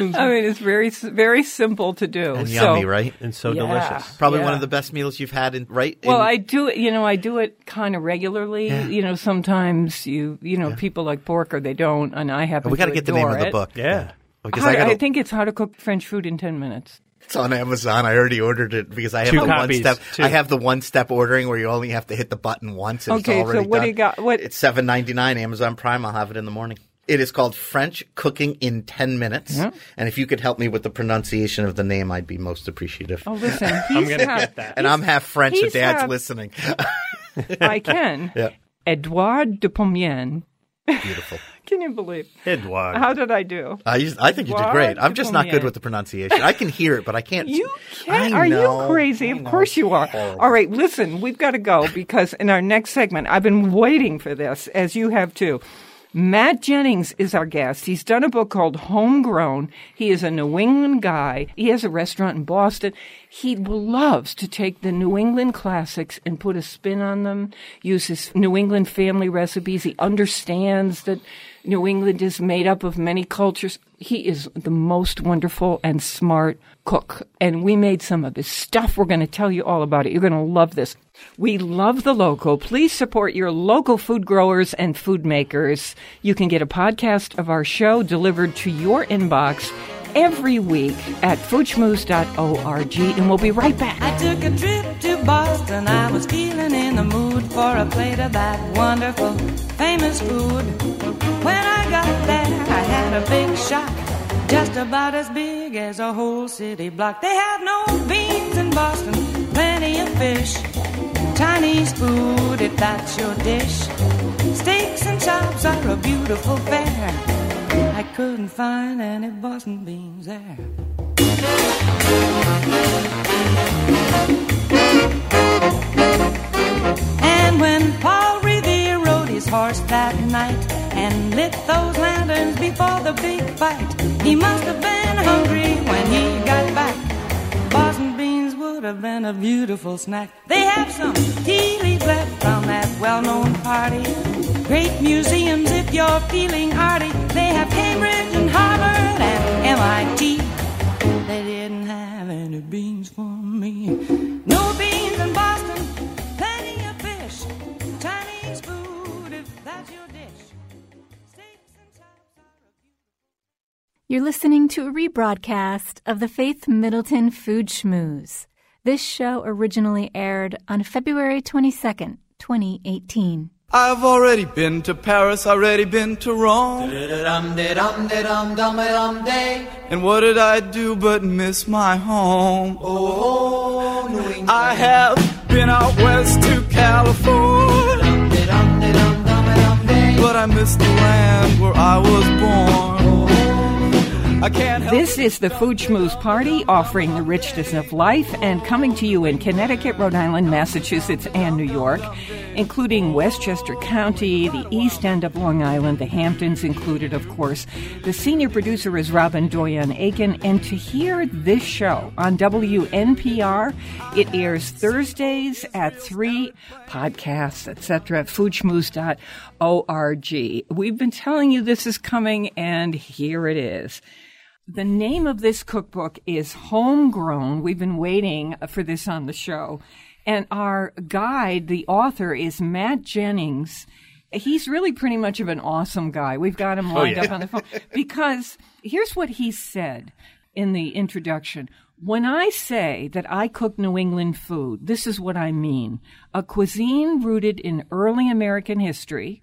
C: I mean, it's very very simple to do.
E: And
C: so,
E: yummy, right?
D: and so
C: Yeah.
D: delicious.
E: Probably one of the best meals you've had in right.
C: Well,
E: in-
C: I do it. You know, I do it kind of regularly.
E: Yeah.
C: You know, sometimes you you know people like pork or they don't, and I happen
E: we got
C: to
E: to get the name
C: adore
E: of the book.
D: Yeah.
E: because
C: How-
E: I got
C: I think it's how to cook French food in ten minutes.
E: It's on Amazon. I already ordered it because I have
F: Two
E: the
F: copies,
E: one step.
F: two.
E: I have the one step ordering where you only have to hit the button once. And
C: Okay,
E: it's
C: so
E: already
C: what
E: done.
C: do you got- what-
E: It's seven ninety nine Amazon Prime. I'll have it in the morning. It is called French Cooking in Ten Minutes.
C: Yeah.
E: And if you could help me with the pronunciation of the name, I'd be most appreciative.
C: Oh, listen, he's
F: gonna
C: got-
F: get that.
E: and I'm half French, so Dad's
C: half-
E: listening.
C: I can.
E: Yeah.
C: Edouard de Pomiane.
E: Beautiful.
C: Can you believe?
D: Edward.
C: How did I do?
E: I, used, I think you did great. I'm just not good with the pronunciation. I can hear it, but I can't.
C: You
E: I
C: can? Are
E: know,
C: you crazy? Of course you are.
E: horrible.
C: All right, listen, we've got to go because in our next segment, I've been waiting for this, as you have too. Matt Jennings is our guest. He's done a book called Homegrown. He is a New England guy. He has a restaurant in Boston. He loves to take the New England classics and put a spin on them, use his New England family recipes. He understands that New England is made up of many cultures. He is the most wonderful and smart cook. And we made some of his stuff. We're going to tell you all about it. You're going to love this. We love the local. Please support your local food growers and food makers. You can get a podcast of our show delivered to your inbox every week at foodschmooze.org. And we'll be right back.
K: I took a trip to Boston. I was feeling in the mood for a plate of that wonderful, famous food. When I got there, I had a big shock. Just about as big as a whole city block. They have no beans in Boston, plenty of fish. Chinese food, if that's your dish. Steaks and chops are a beautiful fare. I couldn't find any Boston beans there. And when Paul Revere rode his horse that night and lit those lanterns before the big fight, he must have been hungry when he got back. Boston beans would have been a beautiful snack. They have some tea leaves left from that well-known party. Great museums if you're feeling arty. They have Cambridge and Harvard and MIT. They didn't have any beans for me. No beans in Boston, plenty of fish. Chinese food, if that's your dish.
A: You're listening to a rebroadcast of the Faith Middleton Food Schmooze. This show originally aired on February 22nd, 2018.
L: I've already been to Paris, already been to Rome. And what did I do but miss my home? Oh, New England. I have been out west to California. But I miss the land where I was born. I can't help
C: This is the Food Schmooze Party, offering the richness of life and coming to you in Connecticut, Rhode Island, Massachusetts, and New York, including Westchester County, the East End of Long Island, the Hamptons included, of course. The senior producer is Robyn Doyon-Aitken, and to hear this show on WNPR, it airs Thursdays at 3, podcasts, etc., foodschmooze.org. We've been telling you this is coming, and here it is. The name of this cookbook is Homegrown. We've been waiting for this on the show. And our guide, the author, is Matt Jennings. He's really pretty much of an awesome guy. We've got him oh, lined
D: yeah.
C: up on the phone because here's what he said in the introduction. When I say that I cook New England food, this is what I mean. A cuisine rooted in early American history,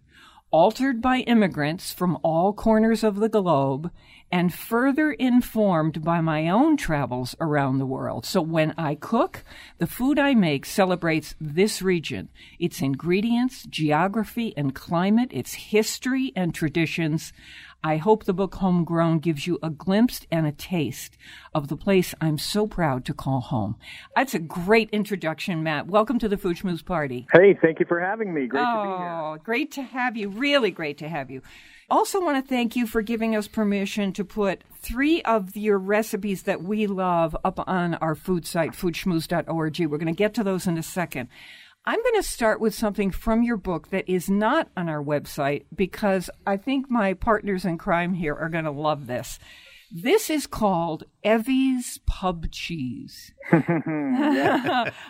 C: altered by immigrants from all corners of the globe, and further informed by my own travels around the world. So when I cook, the food I make celebrates this region, its ingredients, geography and climate, its history and traditions. I hope the book Homegrown gives you a glimpse and a taste of the place I'm so proud to call home. That's a great introduction, Matt. Welcome to the Food Schmooze Party.
M: Hey, thank you for having me. Great
C: oh,
M: to be here.
C: Oh, great to have you. Really great to have you. Also, want to thank you for giving us permission to put three of your recipes that we love up on our food site, foodschmooze.org. We're going to get to those in a second. I'm going to start with something from your book that is not on our website because I think my partners in crime here are going to love this. This is called Evie's Pub Cheese.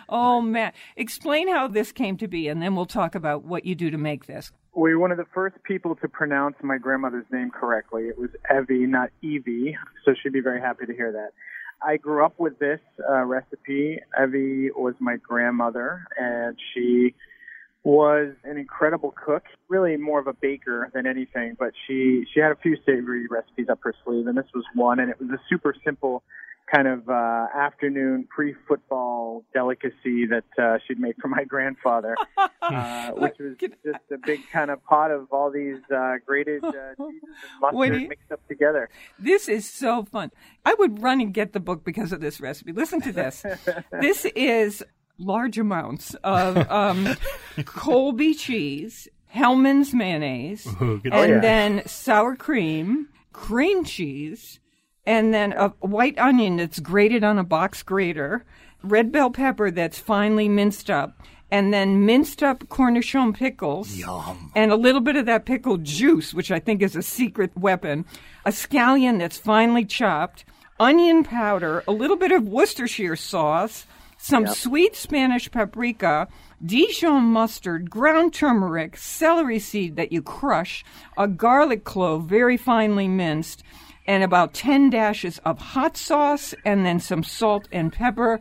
C: oh, man. Explain how this came to be, and then we'll talk about what you do to make this.
M: We were one of the first people to pronounce my grandmother's name correctly. It was Evie, not Evie, so she'd be very happy to hear that. I grew up with this uh, recipe. Evie was my grandmother, and she was an incredible cook, really more of a baker than anything, but she, she had a few savory recipes up her sleeve, and this was one, and it was a super simple kind of uh, afternoon pre-football delicacy that uh, she'd make for my grandfather, uh, which was just a big kind of pot of all these uh, grated uh, cheeses and mustard mixed up together.
C: This is so fun. I would run and get the book because of this recipe. Listen to this. this is large amounts of um, Colby cheese, Hellmann's mayonnaise,
F: Ooh, good
C: and
F: stuff.
C: then sour cream, cream cheese, and then a white onion that's grated on a box grater, red bell pepper that's finely minced up, and then minced up cornichon pickles.
E: Yum.
C: And a little bit of that pickle juice, which I think is a secret weapon, a scallion that's finely chopped, onion powder, a little bit of Worcestershire sauce, some
M: Yep.
C: sweet Spanish paprika, Dijon mustard, ground turmeric, celery seed that you crush, a garlic clove very finely minced, and about 10 dashes of hot sauce, and then some salt and pepper.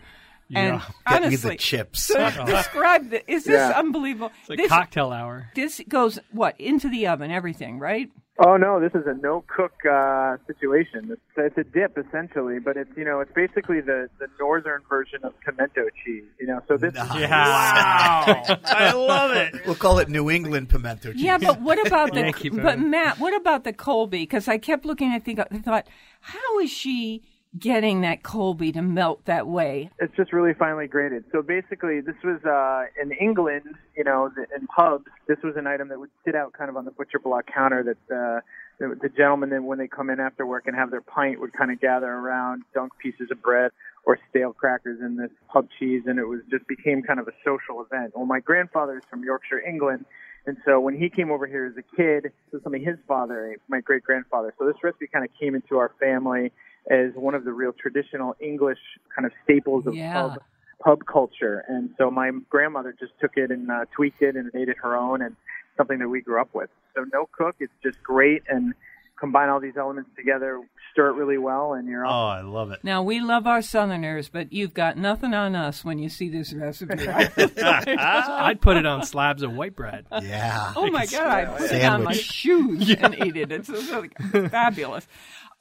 C: And
F: Yeah.
E: Get me
C: honestly,
E: the chips.
C: So describe the, is this
M: Yeah.
C: unbelievable?
F: It's like
C: this,
F: cocktail hour.
C: this goes what into the oven, everything, right?
M: Oh no, this is a no cook uh, situation. It's, it's a dip essentially, but it's you know it's basically the the northern version of pimento cheese. You know, so this Yeah!
F: Wow. I love it.
E: We'll call it New England pimento cheese.
C: Yeah, but what about the?
F: Yankee
C: but. Matt, what about the Colby? Because I kept looking. I think I thought, how is she getting that Colby to melt that way?
M: it's just really finely grated. So basically, this was uh, in England, you know, in pubs. This was an item that would sit out kind of on the butcher block counter. That uh, the, the gentlemen, then when they come in after work and have their pint, would kind of gather around, dunk pieces of bread or stale crackers in this pub cheese, and it was just became kind of a social event. Well, my grandfather's from Yorkshire, England. And so when he came over here as a kid, this was something his father, my great grandfather. So this recipe kind of came into our family as one of the real traditional English kind of staples of
C: Yeah.
M: pub pub culture. And so my grandmother just took it and uh, tweaked it and made it her own and something that we grew up with. So no cook, it's just great and combine all these elements together, stir it really well, and you're
D: Oh. I love it.
C: Now we love our Southerners, but you've got nothing on us when you see this recipe.
F: I'd put it on slabs of white bread.
E: Yeah.
C: Oh my god, I put it on my
E: Sandwich.
C: shoes and ate it. It's so fabulous.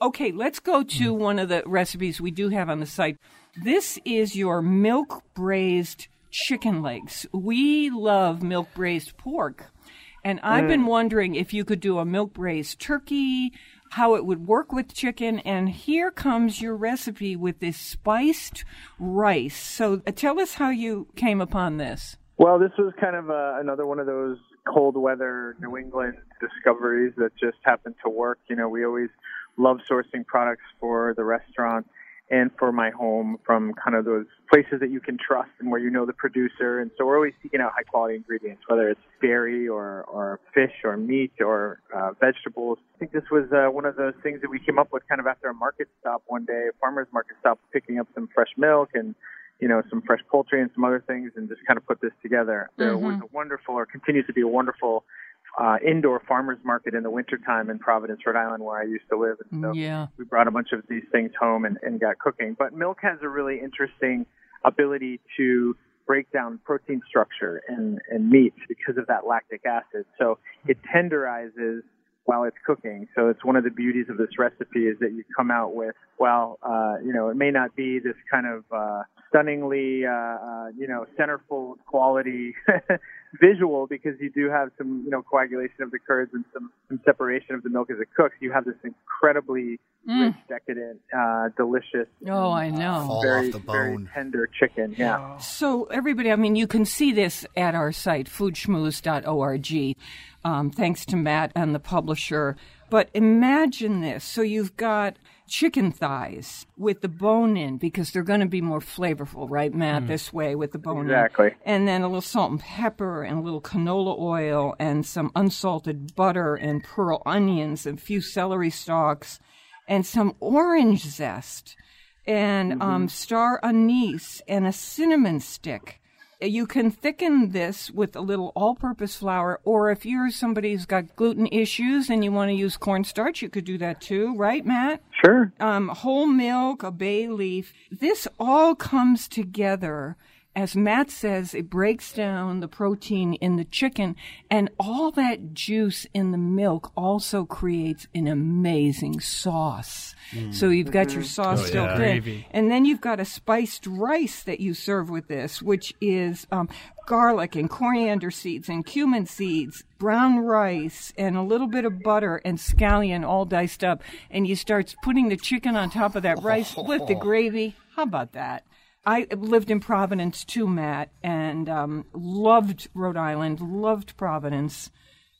C: Okay, let's go to one of the recipes we do have on the site. This is your milk braised chicken legs. We love milk braised pork. And I've been wondering if you could do a milk braised turkey, how it would work with chicken. And here comes your recipe with this spiced rice. So uh, tell us how you came upon this.
M: Well, this was kind of uh, another one of those cold weather New England discoveries that just happened to work. You know, we always love sourcing products for the restaurant and for my home from kind of those places that you can trust and where you know the producer. And so we're always seeking out high quality ingredients, whether it's dairy or, or fish or meat or uh, vegetables. I think this was uh, one of those things that we came up with kind of after a market stop one day, a farmer's market stop, picking up some fresh milk and you know, some fresh poultry and some other things and just kind of put this together. There was a wonderful or continues to be a wonderful uh, indoor farmers market in the wintertime in Providence, Rhode Island, where I used to live. And so
C: Yeah.
M: we brought a bunch of these things home and, and got cooking. But milk has a really interesting ability to break down protein structure in, in meat because of that lactic acid. So it tenderizes while it's cooking. So it's one of the beauties of this recipe is that you come out with, well, uh, you know, it may not be this kind of uh, stunningly, uh, uh, you know, centerfold quality visual because you do have some, you know, coagulation of the curds and some, some separation of the milk as it cooks. You have this incredibly rich, decadent, uh, delicious,
C: Oh, I know.
E: Fall
M: very,
E: off the
M: very tender chicken. Yeah.
C: So, everybody, I mean, you can see this at our site, foodschmooze.org, um, thanks to Matt and the publisher. But imagine this. So, you've got chicken thighs with the bone in because they're going to be more flavorful, right, Matt? This way with the bone
M: Exactly.
C: in. And then a little salt and pepper and a little canola oil and some unsalted butter and pearl onions and a few celery stalks and some orange zest and um, star anise and a cinnamon stick. You can thicken this with a little all purpose flour, or if you're somebody who's got gluten issues and you want to use cornstarch, you could do that too, right, Matt?
M: Sure.
C: Um, whole milk, a bay leaf. This all comes together. As Matt says, it breaks down the protein in the chicken, and all that juice in the milk also creates an amazing sauce. So you've got your sauce
F: Oh,
C: still
F: yeah.
C: thin.
F: Gravy.
C: And then you've got a spiced rice that you serve with this, which is um, garlic and coriander seeds and cumin seeds, brown rice, and a little bit of butter and scallion all diced up. And you start putting the chicken on top of that rice with the gravy. How about that? I lived in Providence too, Matt, and um, loved Rhode Island, loved Providence.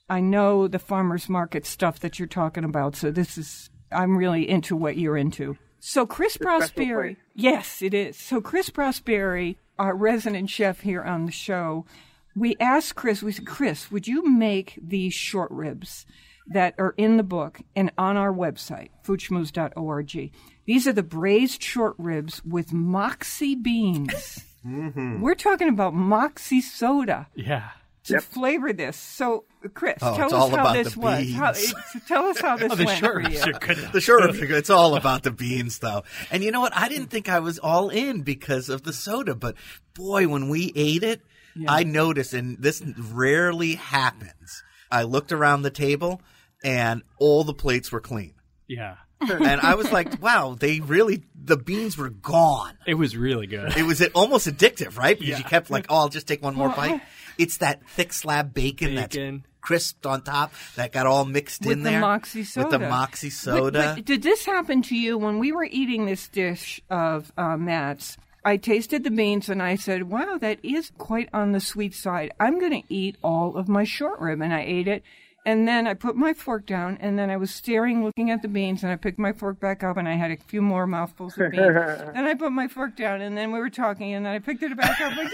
C: I know the farmers market stuff that you're talking about, so this is I'm really into what you're into. So Chris Prosperi, yes, it is. So Chris Prosperi, our resident chef here on the show, we asked Chris. We said, Chris, would you make these short ribs that are in the book and on our website, foodschmooze.org? These are the braised short ribs with moxie beans. Mm-hmm. We're talking about moxie soda
F: Yeah.
C: to flavor this. So, Chris,
E: Oh,
C: tell us
E: all
C: how
E: about
C: this
E: the
C: was. How,
E: eh,
C: it- tell us how this
F: Oh, the
C: went
F: short
C: for
F: ribs
C: you.
F: are good.
E: The short ribs are good. It's all about the beans, though. And you know what? I didn't think I was all in because of the soda, but boy, when we ate it, I noticed, and this rarely happens. I looked around the table, and all the plates were clean.
F: Yeah.
E: and I was like, "Wow, they really the beans were gone."
F: It was really good.
E: It was almost addictive, right? Because you kept like, "Oh, I'll just take one more bite." It's that thick slab bacon,
F: Bacon.
E: that's crisped on top that got all mixed
C: with
E: in
C: the
E: there
C: moxie soda.
E: with the moxie
C: But-
E: soda.
C: But, did this happen to you when we were eating this dish of uh, Matt's? I tasted the beans and I said, "Wow, that is quite on the sweet side. I'm going to eat all of my short rib." And I ate it. And then I put my fork down, and then I was staring, looking at the beans, and I picked my fork back up, and I had a few more mouthfuls of beans. then I put my fork down, and then we were talking, and then I picked it back up. again.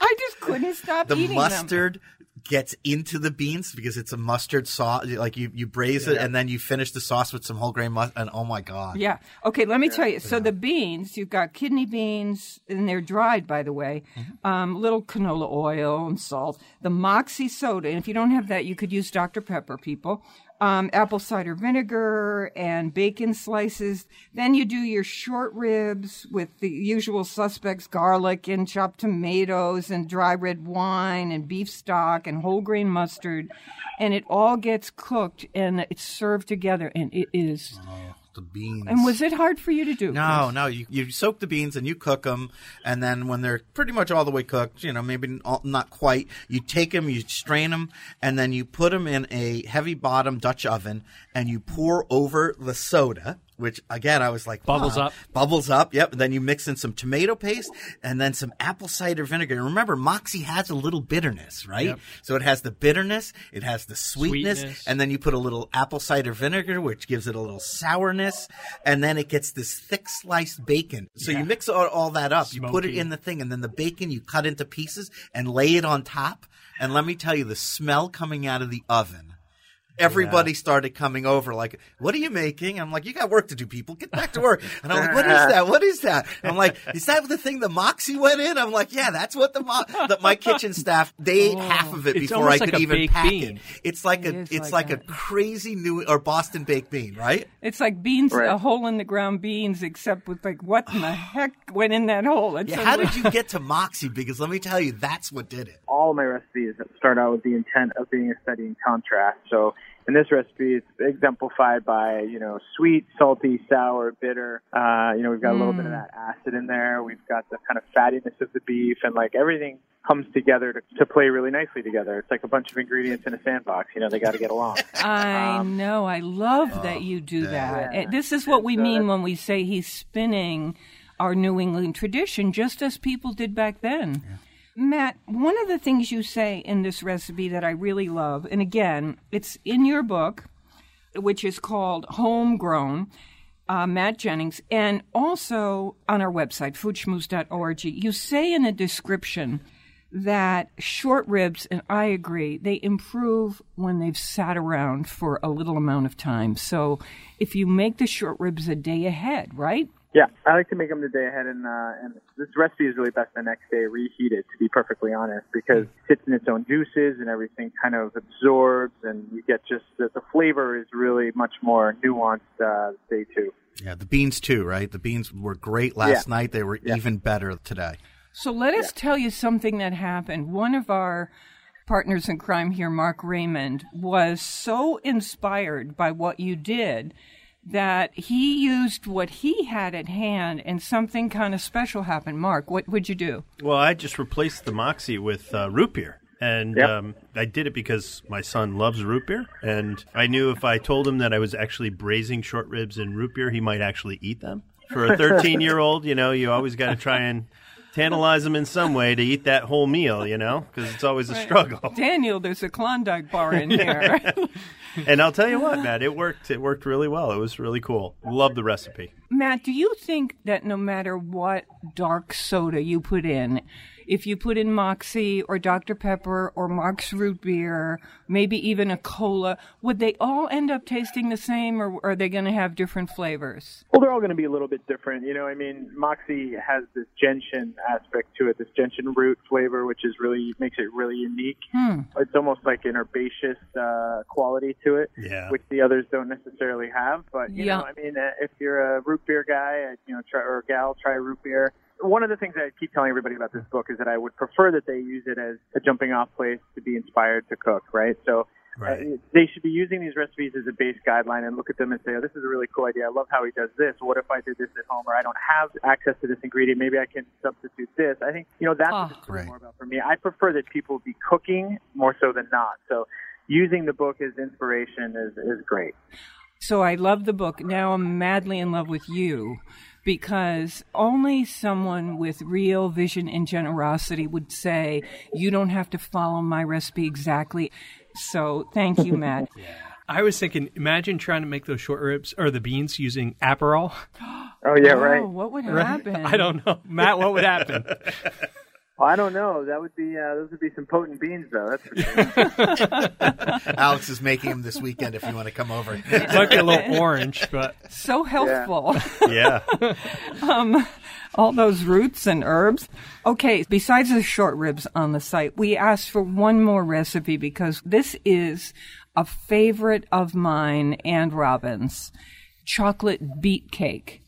C: I just couldn't stop
E: the
C: eating them.
E: Mustard gets into the beans because it's a mustard sauce. Like you, you braise it and then you finish the sauce with some whole grain mustard. And oh my god,
C: Yeah. Okay, let me tell you. So the beans, you've got kidney beans, and they're dried, by the way.
E: Mm-hmm.
C: Um, little canola oil and salt. The moxie soda, and if you don't have that, you could use Dr. Pepper, people. Um, apple cider vinegar and bacon slices. Then you do your short ribs with the usual suspects garlic and chopped tomatoes and dry red wine and beef stock and whole grain mustard. And it all gets cooked and it's served together, and it is.
E: The beans.
C: And was it hard for you to do?
E: No, no. You, you soak the beans and you cook them, and then when they're pretty much all the way cooked, you know, maybe all, not quite, you take them, you strain them, and then you put them in a heavy bottom Dutch oven, and you pour over the soda. Which again, I was like,
F: Bubbles
E: wow.
F: up.
E: bubbles up. Yep. And then you mix in some tomato paste and then some apple cider vinegar. And remember, Moxie has a little bitterness, right?
F: Yep.
E: So it has the bitterness, it has the sweetness,
F: Sweetness.
E: and then you put a little apple cider vinegar, which gives it a little sourness, and then it gets this thick sliced bacon. So you mix all, all that up, you put it in the thing, and then the bacon you cut into pieces and lay it on top. And let me tell you, the smell coming out of the oven. Everybody started coming over, like, "What are you making?" I'm like, "You got work to do, people. Get back to work." And I'm like, "What is that? What is that?" I'm like, "Is that the thing the Moxie went in?" I'm like, "Yeah, that's what the, mo- the my kitchen staff they ate half of it before I
F: almost
E: could
F: like
E: even pack
F: bean.
E: it. It's like
C: It
E: a it's
C: like
E: like, a crazy new or Boston baked bean, right?
C: It's like beans,
M: Right.
C: a hole in the ground beans, except with like, what in the heck went in that hole? It's
E: Yeah, how did you get to Moxie? Because let me tell you, that's what did it.
M: all my recipes start out with the intent of being a study in contrast. So in this recipe, it's exemplified by you know sweet, salty, sour, bitter. Uh, you know we've got a little bit of that acid in there. We've got the kind of fattiness of the beef, and like everything comes together to, to play really nicely together. It's like a bunch of ingredients in a sandbox. You know they got to get along.
C: I know. I love that you do that. And This is what we mean when we say he's spinning our New England tradition, just as people did back then. Matt, one of the things you say in this recipe that I really love, and again, it's in your book, which is called Homegrown. uh, Matt Jennings, and also on our website, foodschmooze.org. You say in the description that short ribs, and I agree, they improve when they've sat around for a little amount of time. So if you make the short ribs a day ahead, right?
M: Yeah, I like to make them the day ahead, and uh, and this recipe is really best the next day reheated. To be perfectly honest, because it sits in its own juices and everything kind of absorbs, and you get just the, the flavor is really much more nuanced uh, day two.
E: Yeah, the beans too, right? The beans were great last
M: Yeah.
E: night. They were even better today.
C: So let us tell you something that happened. One of our partners in crime here, Mark Raymond, was so inspired by what you did that he used what he had at hand and something kind of special happened. Mark, what would you do?
D: Well, I just replaced the Moxie with uh, root beer. And
C: Yep.
D: um, I did it because my son loves root beer. And I knew if I told him that I was actually braising short ribs in root beer, he might actually eat them. For a 13 year old, you know, you always got to try and tantalize them in some way to eat that whole meal, you know, because it's always a struggle.
C: Daniel, there's a Klondike bar in here.
D: And I'll tell you what, Matt, it worked. It worked really well. It was really cool. Love the recipe.
C: Matt, do you think that no matter what dark soda you put in, if you put in Moxie or Dr. Pepper or Mark's root beer, maybe even a cola, would they all end up tasting the same or are they going to have different flavors?
M: Well, they're all going to be a little bit different. You know, I mean, Moxie has this gentian aspect to it, this gentian root flavor, which is really makes it really unique.
C: Hmm.
M: It's almost like an herbaceous uh, quality to it,
D: Yeah.
M: which the others don't necessarily have. But you
C: Yeah.
M: know, I mean, uh, if you're a root beer guy, uh, you know, try or gal, try root beer. One of the things I keep telling everybody about this book is that I would prefer that they use it as a jumping off place to be inspired to cook, right? So uh, they should be using these recipes as a base guideline and look at them and say, oh, this is a really cool idea. I love how he does this. What if I did this at home or I don't have access to this ingredient? Maybe I can substitute this. I think, you know, that's what it's more about for me. I prefer that people be cooking more so than not. So using the book as inspiration is, is great.
C: So I love the book. Now I'm madly in love with you because only someone with real vision and generosity would say, you don't have to follow my recipe exactly. So thank you, Matt.
F: I was thinking, imagine trying to make those short ribs or the beans using Aperol.
M: Oh, yeah, right.
C: Oh, what would happen?
F: I don't know. Matt, what would happen?
M: Well, I don't know. That would be uh, those would be some potent beans, though. That's for sure.
E: Alex is making them this weekend if you want to come over.
F: Might be a little orange, but
C: So healthful.
D: Yeah.
C: um, all those roots and herbs. Okay, besides the short ribs on the site, we asked for one more recipe because this is a favorite of mine and Robin's chocolate beet cake.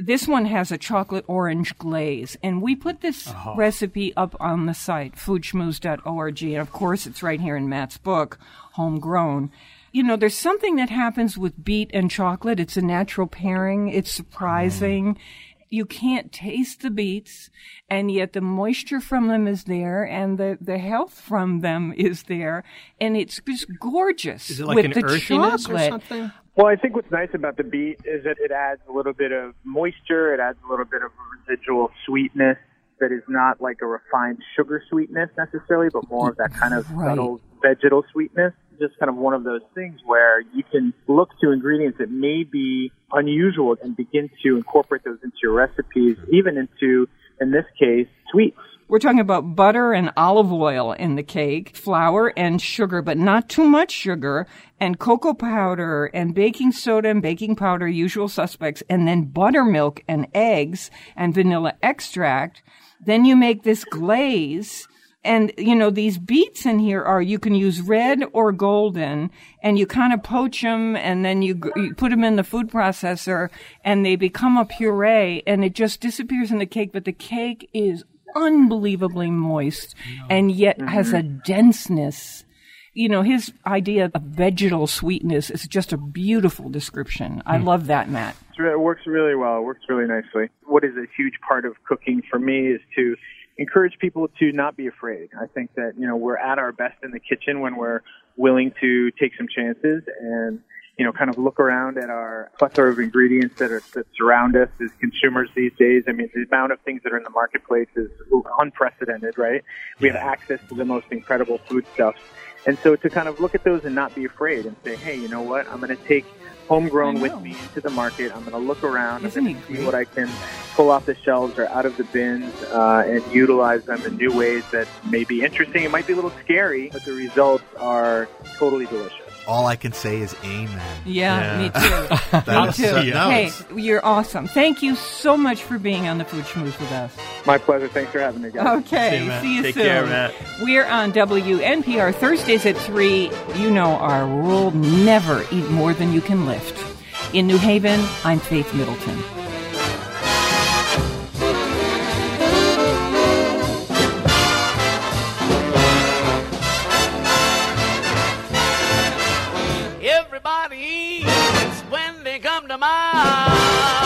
C: This one has a chocolate orange glaze, and we put this uh-huh. recipe up on the site, foodschmooze.org, and of course it's right here in Matt's book, Homegrown. You know, there's something that happens with beet and chocolate. It's a natural pairing. It's surprising. Mm-hmm. You can't taste the beets, and yet the moisture from them is there, and the, the health from them is there, and it's just gorgeous
F: Is it like
C: with
F: an
C: the
F: earthiness or
C: chocolate.
F: something?
M: Well, I think what's nice about the beet is that it adds a little bit of moisture. It adds a little bit of residual sweetness that is not like a refined sugar sweetness necessarily, but more of that kind of
C: Right.
M: subtle vegetal sweetness. Just kind of one of those things where you can look to ingredients that may be unusual and begin to incorporate those into your recipes, even into, in this case, sweets.
C: We're talking about butter and olive oil in the cake, flour and sugar, but not too much sugar, and cocoa powder and baking soda and baking powder, usual suspects, and then buttermilk and eggs and vanilla extract. Then you make this glaze. And, you know, these beets in here are, you can use red or golden and you kind of poach them and then you, you put them in the food processor and they become a puree and it just disappears in the cake. But the cake is unbelievably moist and yet has a denseness. You know, his idea of vegetal sweetness is just a beautiful description. I hmm. love that, Matt.
M: It works really well. It works really nicely. What is a huge part of cooking for me is to encourage people to not be afraid. I think that, you know, we're at our best in the kitchen when we're willing to take some chances and, you know, kind of look around at our plethora of ingredients that are, that surround us as consumers these days. I mean, the amount of things that are in the marketplace is unprecedented, right? We have access to the most incredible foodstuffs. And so to kind of look at those and not be afraid and say, hey, you know what? I'm going to take homegrown with me into the market. I'm going to look around.
C: Isn't
M: I'm going to see what I can pull off the shelves or out of the bins uh, and utilize them in new ways that may be interesting. It might be a little scary, but the results are totally delicious.
E: All I can say is amen.
C: Yeah, me too. Me too.
E: so- no,
C: hey,
E: it's-
C: you're awesome. Thank you so much for being on the Food Schmooze with us.
M: My pleasure. Thanks for having me, guys.
C: Okay, see, you
D: Take
C: soon.
D: care, Matt.
C: We're on WNPR Thursdays at 3. You know our rule never eat more than you can lift. In New Haven, I'm Faith Middleton.
H: When they come to my